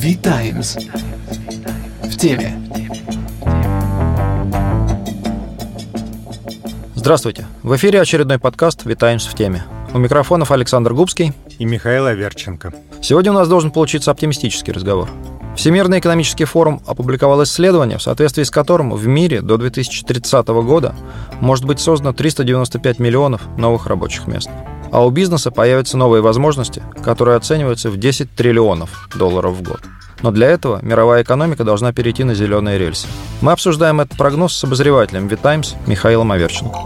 V-Times. В теме. Здравствуйте. В эфире очередной подкаст «Витаймс в теме». У микрофонов Александр Губский и Михаил Аверченко. Сегодня у нас должен получиться оптимистический разговор. Всемирный экономический форум опубликовал исследование, в соответствии с которым в мире до 2030 года может быть создано 395 миллионов новых рабочих мест. А у бизнеса появятся новые возможности, которые оцениваются в 10 триллионов долларов в год. Но для этого мировая экономика должна перейти на зеленые рельсы. Мы обсуждаем этот прогноз с обозревателем «Витаймс» Михаилом Аверченко.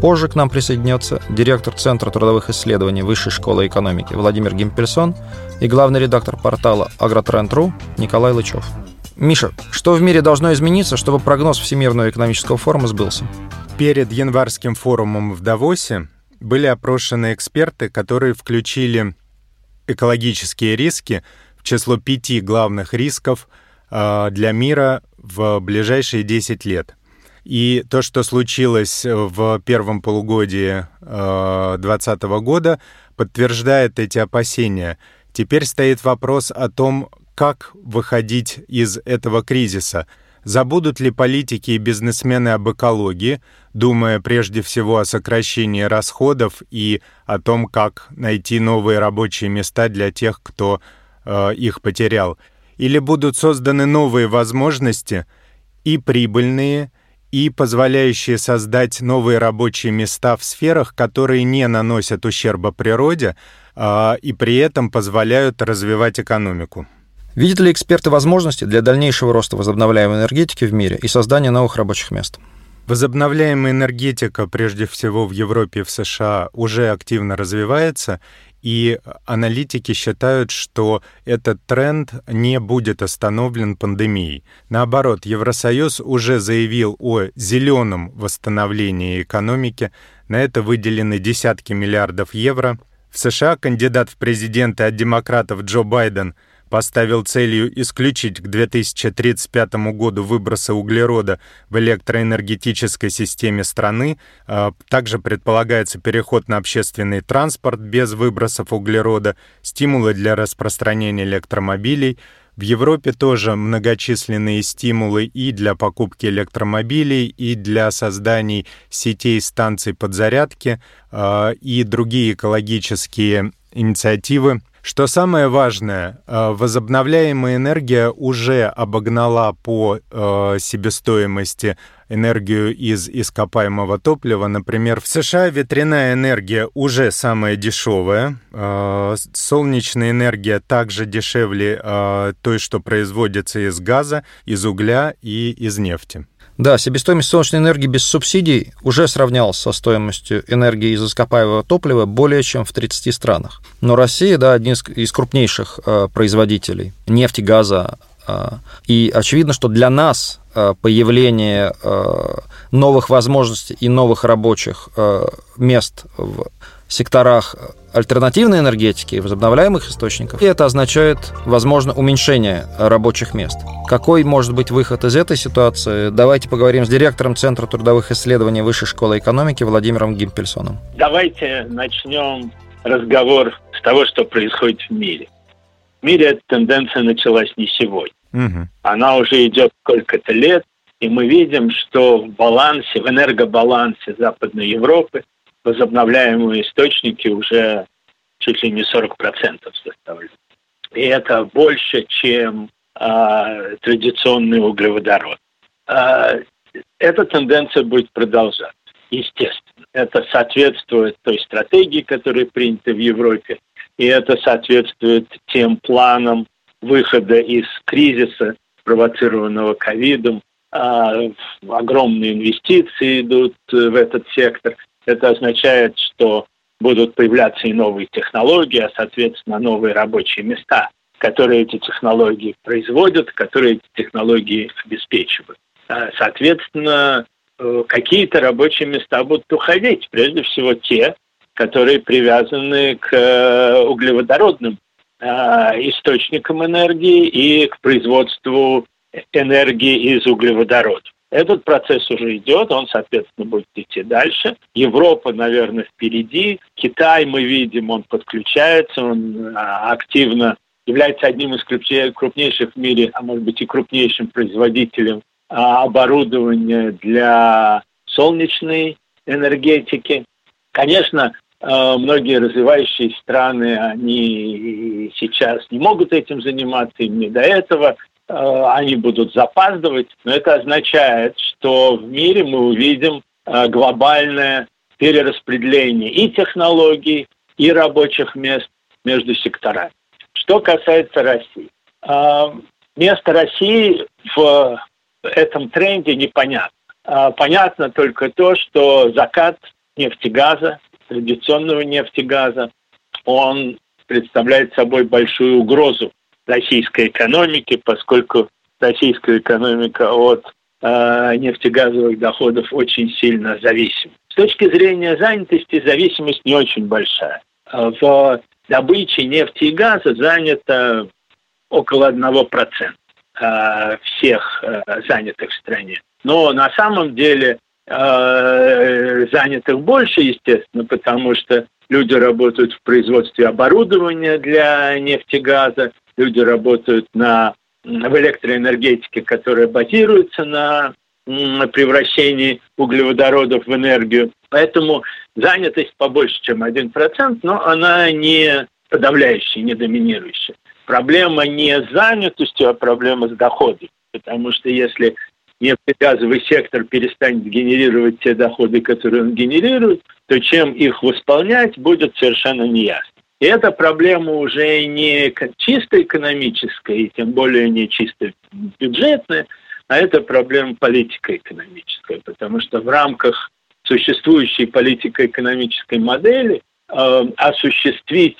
Позже к нам присоединется директор Центра трудовых исследований Высшей школы экономики Владимир Гимпельсон и главный редактор портала «Агротренд.ру» Николай Лычев. Миша, что в мире должно измениться, чтобы прогноз Всемирного экономического форума сбылся? Перед январским форумом в Давосе были опрошены эксперты, которые включили экологические риски в число пяти главных рисков а, для мира в ближайшие 10 лет. И то, что случилось в первом полугодии 2020 а, года, подтверждает эти опасения. Теперь стоит вопрос о том, как выходить из этого кризиса. Забудут ли политики и бизнесмены об экологии, думая прежде всего о сокращении расходов и о том, как найти новые рабочие места для тех, кто э, их потерял? Или будут созданы новые возможности и прибыльные, и позволяющие создать новые рабочие места в сферах, которые не наносят ущерба природе а, и при этом позволяют развивать экономику. Видят ли эксперты возможности для дальнейшего роста возобновляемой энергетики в мире и создания новых рабочих мест? Возобновляемая энергетика, прежде всего в Европе и в США, уже активно развивается, и аналитики считают, что этот тренд не будет остановлен пандемией. Наоборот, Евросоюз уже заявил о зеленом восстановлении экономики. На это выделены десятки миллиардов евро. В США кандидат в президенты от демократов Джо Байден – поставил целью исключить к 2035 году выбросы углерода в электроэнергетической системе страны. А, также предполагается переход на общественный транспорт без выбросов углерода, стимулы для распространения электромобилей. В Европе тоже многочисленные стимулы и для покупки электромобилей, и для создания сетей станций подзарядки, а, и другие экологические инициативы что самое важное, э, возобновляемая энергия уже обогнала по э, себестоимости энергию из ископаемого топлива. Например, в США ветряная энергия уже самая дешевая, э, солнечная энергия также дешевле той, что производится из газа, из угля и из нефти. Да, себестоимость солнечной энергии без субсидий уже сравнялась со стоимостью энергии из ископаемого топлива более чем в 30 странах. Но Россия, да, один из крупнейших э, производителей нефти, газа, э, и очевидно, что для нас э, появление новых возможностей и новых рабочих мест в секторах альтернативной энергетики, возобновляемых источников. И это означает, возможно, уменьшение рабочих мест. Какой может быть выход из этой ситуации? Давайте поговорим с директором Центра трудовых исследований Высшей школы экономики Владимиром Гимпельсоном. Давайте начнем разговор с того, что происходит в мире. В мире эта тенденция началась не сегодня. Угу. Она уже идет сколько-то лет, и мы видим, что в балансе, в энергобалансе Западной Европы возобновляемые источники уже чуть ли не 40% составляют. И это больше, чем э, традиционный углеводород. Э, эта тенденция будет продолжаться, естественно. Это соответствует той стратегии, которая принята в Европе, и это соответствует тем планам выхода из кризиса, провоцированного ковидом. Э, огромные инвестиции идут в этот сектор. Это означает, что будут появляться и новые технологии, а, соответственно, новые рабочие места, которые эти технологии производят, которые эти технологии обеспечивают. А, соответственно, э, какие-то рабочие места будут уходить, прежде всего те, которые привязаны к э, углеводородным а, источникам энергии и к производству энергии из углеводородов. Этот процесс уже идет, он, соответственно, будет идти дальше. Европа, наверное, впереди. Китай, мы видим, он подключается, он а, активно является одним из крупнейших в мире, а может быть и крупнейшим производителем а, оборудования для солнечной энергетики. Конечно, а, многие развивающие страны, они сейчас не могут этим заниматься, им не до этого, они будут запаздывать, но это означает, что в мире мы увидим глобальное перераспределение и технологий, и рабочих мест между секторами. Что касается России. Место России в этом тренде непонятно. Понятно только то, что закат нефтегаза, традиционного нефтегаза, он представляет собой большую угрозу российской экономике, поскольку российская экономика от э, нефтегазовых доходов очень сильно зависима. С точки зрения занятости зависимость не очень большая. В добыче нефти и газа занято около 1% э, всех э, занятых в стране. Но на самом деле э, занятых больше, естественно, потому что люди работают в производстве оборудования для нефтегаза, люди работают на, в электроэнергетике, которая базируется на превращении углеводородов в энергию. Поэтому занятость побольше, чем 1%, но она не подавляющая, не доминирующая. Проблема не с занятостью, а проблема с доходом. Потому что если нефтегазовый сектор перестанет генерировать те доходы, которые он генерирует, то чем их восполнять, будет совершенно неясно. И эта проблема уже не чисто экономическая, и тем более не чисто бюджетная, а это проблема политико-экономическая, потому что в рамках существующей политико-экономической модели э, осуществить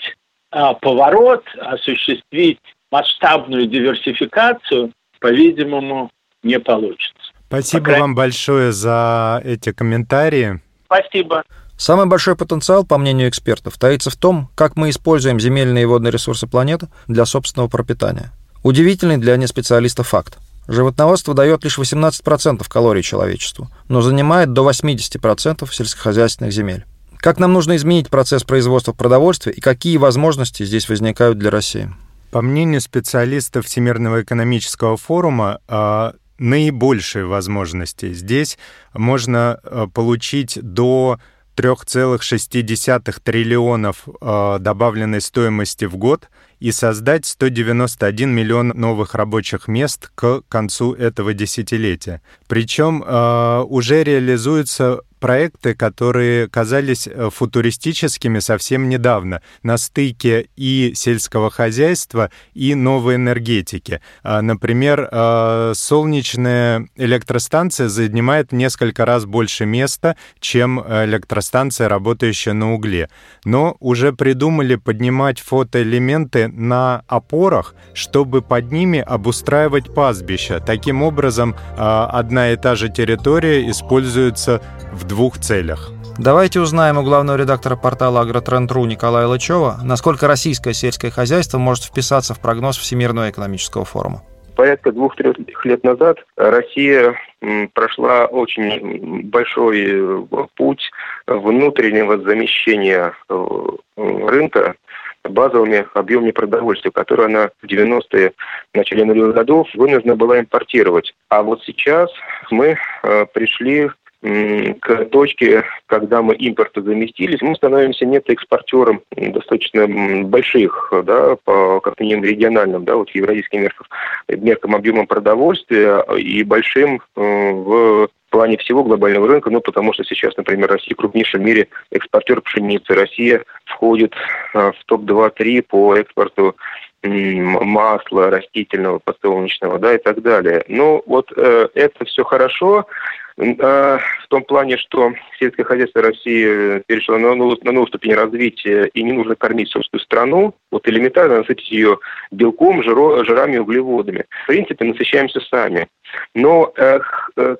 э, поворот, осуществить масштабную диверсификацию, по-видимому, не получится. Спасибо Пока... вам большое за эти комментарии. Спасибо. Самый большой потенциал, по мнению экспертов, таится в том, как мы используем земельные и водные ресурсы планеты для собственного пропитания. Удивительный для неспециалистов факт. Животноводство дает лишь 18% калорий человечеству, но занимает до 80% сельскохозяйственных земель. Как нам нужно изменить процесс производства продовольствия и какие возможности здесь возникают для России? По мнению специалистов Всемирного экономического форума, а, наибольшие возможности. Здесь можно а, получить до 3,6 триллионов а, добавленной стоимости в год и создать 191 миллион новых рабочих мест к концу этого десятилетия. Причем уже реализуется проекты, которые казались э, футуристическими совсем недавно, на стыке и сельского хозяйства, и новой энергетики. А, например, а, солнечная электростанция занимает несколько раз больше места, чем электростанция, работающая на угле. Но уже придумали поднимать фотоэлементы на опорах, чтобы под ними обустраивать пастбища. Таким образом, а, одна и та же территория используется в двух целях. Давайте узнаем у главного редактора портала «Агротренд.ру» Николая Лычева, насколько российское сельское хозяйство может вписаться в прогноз Всемирного экономического форума. Порядка двух-трех лет назад Россия прошла очень большой э, путь внутреннего замещения э, рынка базовыми объемами продовольствия, которые она в 90-е, в начале нулевых годов вынуждена была импортировать. А вот сейчас мы э, пришли к точке, когда мы импорта заместились, мы становимся нетоэкспортером достаточно больших, да, по, как минимум региональным, да, вот евразийским меркам, меркам объемом продовольствия и большим э, в плане всего глобального рынка, ну, потому что сейчас, например, Россия крупнейший в мире экспортер пшеницы. Россия входит э, в топ-2-3 по экспорту масла растительного, подсолнечного, да, и так далее. Ну, вот э, это все хорошо, в том плане, что сельское хозяйство России перешло на, новую, на новую ступень развития, и не нужно кормить собственную страну, вот элементарно насытить ее белком, жиро, жирами, углеводами. В принципе, насыщаемся сами. Но э,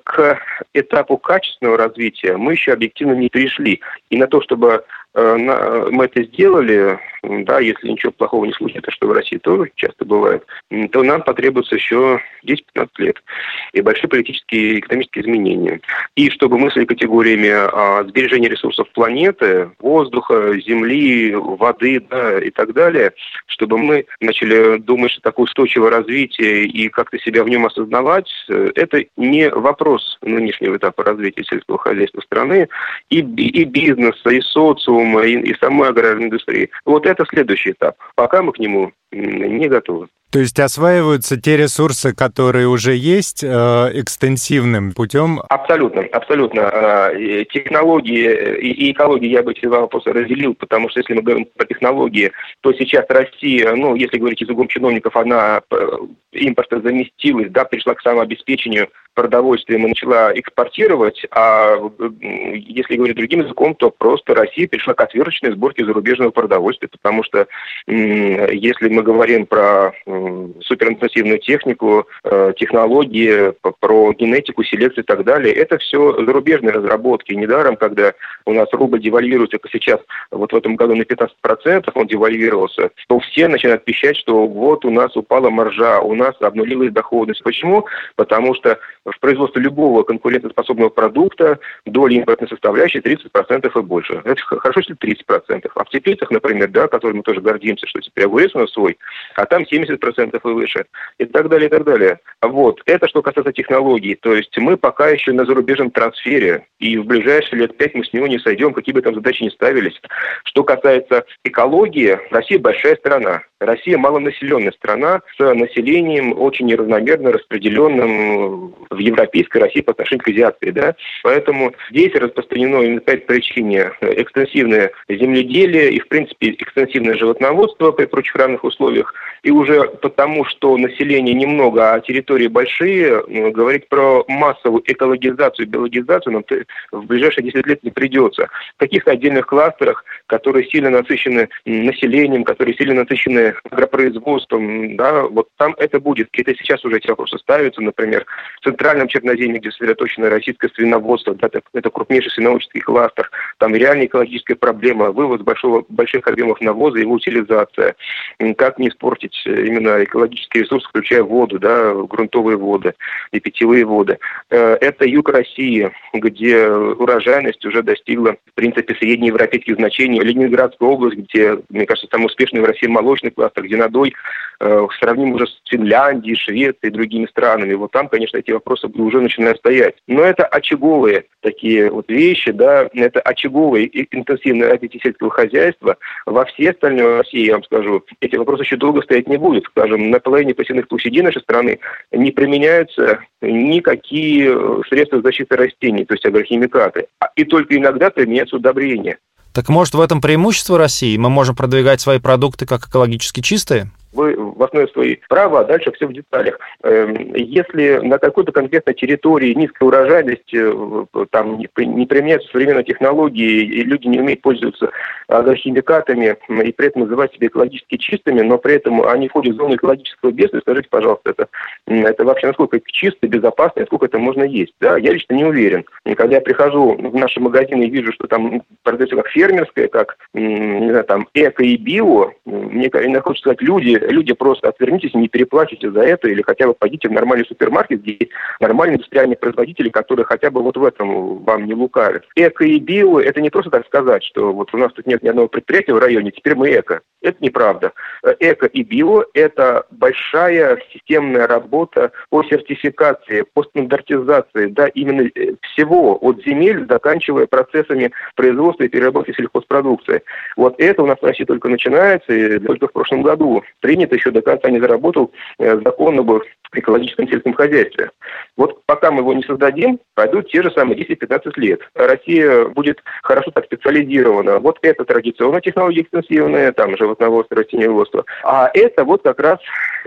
к этапу качественного развития мы еще объективно не перешли. И на то, чтобы мы это сделали, да, если ничего плохого не случится, что в России тоже часто бывает, то нам потребуется еще 10-15 лет и большие политические и экономические изменения. И чтобы мысли категориями а, сбережения ресурсов планеты, воздуха, земли, воды да, и так далее, чтобы мы начали думать, что такое устойчивое развитие и как-то себя в нем осознавать, это не вопрос нынешнего этапа развития сельского хозяйства страны и, и бизнеса, и социума, и, и самой аграрной индустрии. Вот это следующий этап. Пока мы к нему не готовы. То есть осваиваются те ресурсы, которые уже есть, э, экстенсивным путем? Абсолютно, абсолютно. Э, технологии и экологии я бы эти два вопроса разделил, потому что если мы говорим про технологии, то сейчас Россия, ну, если говорить языком чиновников, она э, импорта заместилась, да, пришла к самообеспечению продовольствием и начала экспортировать, а если говорить другим языком, то просто Россия перешла к отверточной сборке зарубежного продовольствия, потому что если мы говорим про суперинтенсивную технику, э, технологии, про генетику, селекцию и так далее. Это все зарубежные разработки. Недаром, когда у нас рубль девальвируется, как сейчас, вот в этом году на 15% он девальвировался, то все начинают пищать, что вот у нас упала маржа, у нас обнулилась доходность. Почему? Потому что в производстве любого конкурентоспособного продукта доля импортной составляющей 30% и больше. Это хорошо, если 30%. А в теплицах, например, да, которыми мы тоже гордимся, что теперь огурец у нас свой, а там 70% и выше, и так далее, и так далее. Вот. Это что касается технологий. То есть мы пока еще на зарубежном трансфере, и в ближайшие лет пять мы с него не сойдем, какие бы там задачи ни ставились. Что касается экологии, Россия большая страна. Россия малонаселенная страна с населением очень неравномерно распределенным в европейской России по отношению к азиатской. Да? Поэтому здесь распространено именно по этой причине экстенсивное земледелие и, в принципе, экстенсивное животноводство при прочих равных условиях. И уже потому, что население немного, а территории большие, ну, говорить про массовую экологизацию, биологизацию нам в ближайшие 10 лет не придется. В каких-то отдельных кластерах, которые сильно насыщены населением, которые сильно насыщены агропроизводством, да, вот там это будет. Это сейчас уже эти вопросы ставятся, например, в центральном Черноземье, где сосредоточено российское свиноводство, да, это, это крупнейший свиноводческий кластер, там реальная экологическая проблема, вывоз большого, больших объемов навоза, его утилизация. Как не испортить именно экологический ресурс, включая воду, да, грунтовые воды и питьевые воды. Э, это юг России, где урожайность уже достигла, в принципе, среднеевропейских значений. Ленинградская область, где, мне кажется, самый успешный в России молочный кластер, где надой э, сравним уже с Финляндией, Швецией и другими странами. Вот там, конечно, эти вопросы уже начинают стоять. Но это очаговые такие вот вещи, да, это очаговые и интенсивное развитие сельского хозяйства. Во всей остальной России, я вам скажу, эти вопросы еще долго стоять не будут. Скажем, на половине посевных площадей нашей страны не применяются никакие э, средства защиты растений, то есть агрохимикаты. И только иногда применяются удобрения. Так может в этом преимущество России? Мы можем продвигать свои продукты как экологически чистые? Вы в основе своей правы, а дальше все в деталях. Эм, если на какой-то конкретной территории низкая урожайность, э, там не применяются современные технологии, и люди не умеют пользоваться агрохимикатами, и при этом называть себя экологически чистыми, но при этом они входят в зону экологического бедствия, скажите, пожалуйста, это, это вообще насколько чисто, безопасно, сколько это можно есть? Да? Я лично не уверен. И когда я прихожу в наши магазины и вижу, что там продается как фермерское, как не знаю, там эко и био, мне, мне хочется сказать, люди, люди просто отвернитесь, не переплачивайте за это, или хотя бы пойдите в нормальный супермаркет, где нормальные индустриальные производители, которые хотя бы вот в этом вам не лукавят. Эко и био – это не просто так сказать, что вот у нас тут нет ни одного предприятия в районе, теперь мы эко. Это неправда. Эко и био – это большая системная работа по сертификации, по стандартизации, да, именно э, всего, от земель, заканчивая процессами производства и переработки сельхозпродукции. Вот это у нас в России только начинается, и только в прошлом году принято еще до конца не заработал э, закон об экологическом сельском хозяйстве. Вот пока мы его не создадим, пройдут те же самые 10-15 лет. Россия будет хорошо так специализирована. Вот это традиционная технология экстенсивная, там животноводство, растениеводство. А это вот как раз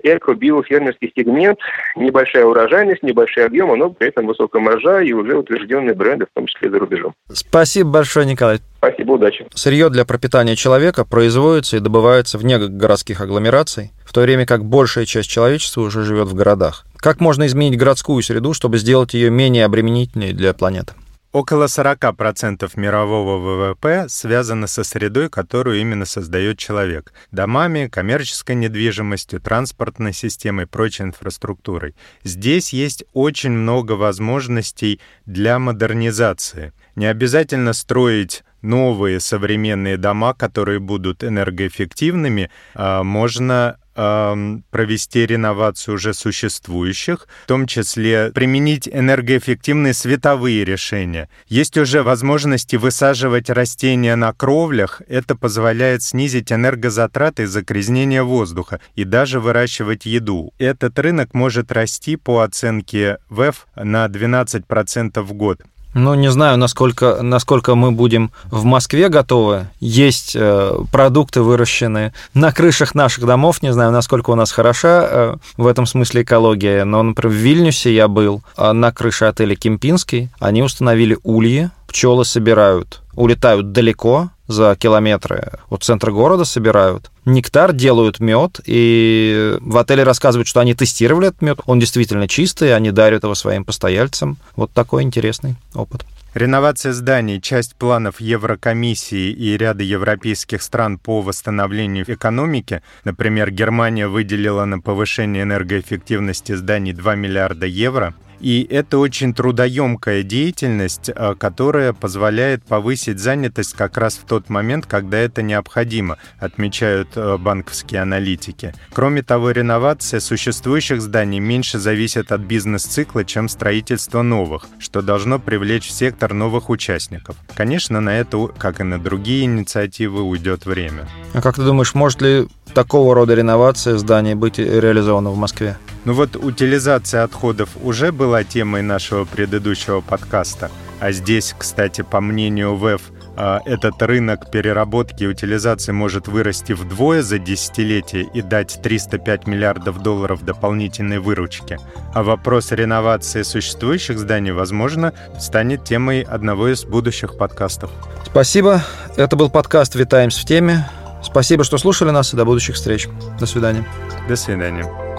эко-биофермерский сегмент, небольшая урожайность, небольшой объем, но при этом высокая маржа и уже утвержденные бренды, в том числе за рубежом. Спасибо большое, Николай. Спасибо, удачи. Сырье для пропитания человека производится и добывается вне городских агломераций, в то время как большая часть человечества уже живет в городах. Как можно изменить городскую среду, чтобы сделать ее менее обременительной для планеты? Около 40% мирового ВВП связано со средой, которую именно создает человек. Домами, коммерческой недвижимостью, транспортной системой, прочей инфраструктурой. Здесь есть очень много возможностей для модернизации. Не обязательно строить новые современные дома, которые будут энергоэффективными, а можно провести реновацию уже существующих, в том числе применить энергоэффективные световые решения. Есть уже возможности высаживать растения на кровлях. Это позволяет снизить энергозатраты и загрязнение воздуха и даже выращивать еду. Этот рынок может расти по оценке ВЭФ на 12% в год. Ну, не знаю, насколько, насколько мы будем в Москве готовы есть э, продукты, выращенные на крышах наших домов. Не знаю, насколько у нас хороша э, в этом смысле экология. Но, например, в Вильнюсе я был э, на крыше отеля Кемпинский. Они установили ульи, пчелы собирают, улетают далеко, за километры от центра города собирают. Нектар делают мед, и в отеле рассказывают, что они тестировали этот мед. Он действительно чистый, они дарят его своим постояльцам. Вот такой интересный опыт. Реновация зданий – часть планов Еврокомиссии и ряда европейских стран по восстановлению экономики. Например, Германия выделила на повышение энергоэффективности зданий 2 миллиарда евро – и это очень трудоемкая деятельность, э, которая позволяет повысить занятость как раз в тот момент, когда это необходимо, отмечают э, банковские аналитики. Кроме того, реновация существующих зданий меньше зависит от бизнес-цикла, чем строительство новых, что должно привлечь в сектор новых участников. Конечно, на это, как и на другие инициативы, уйдет время. А как ты думаешь, может ли такого рода реновация зданий быть реализована в Москве? Ну вот утилизация отходов уже была темой нашего предыдущего подкаста. А здесь, кстати, по мнению ВЭФ, а, этот рынок переработки и утилизации может вырасти вдвое за десятилетие и дать 305 миллиардов долларов дополнительной выручки. А вопрос реновации существующих зданий, возможно, станет темой одного из будущих подкастов. Спасибо. Это был подкаст «Витаемс в теме». Спасибо, что слушали нас, и до будущих встреч. До свидания. До свидания.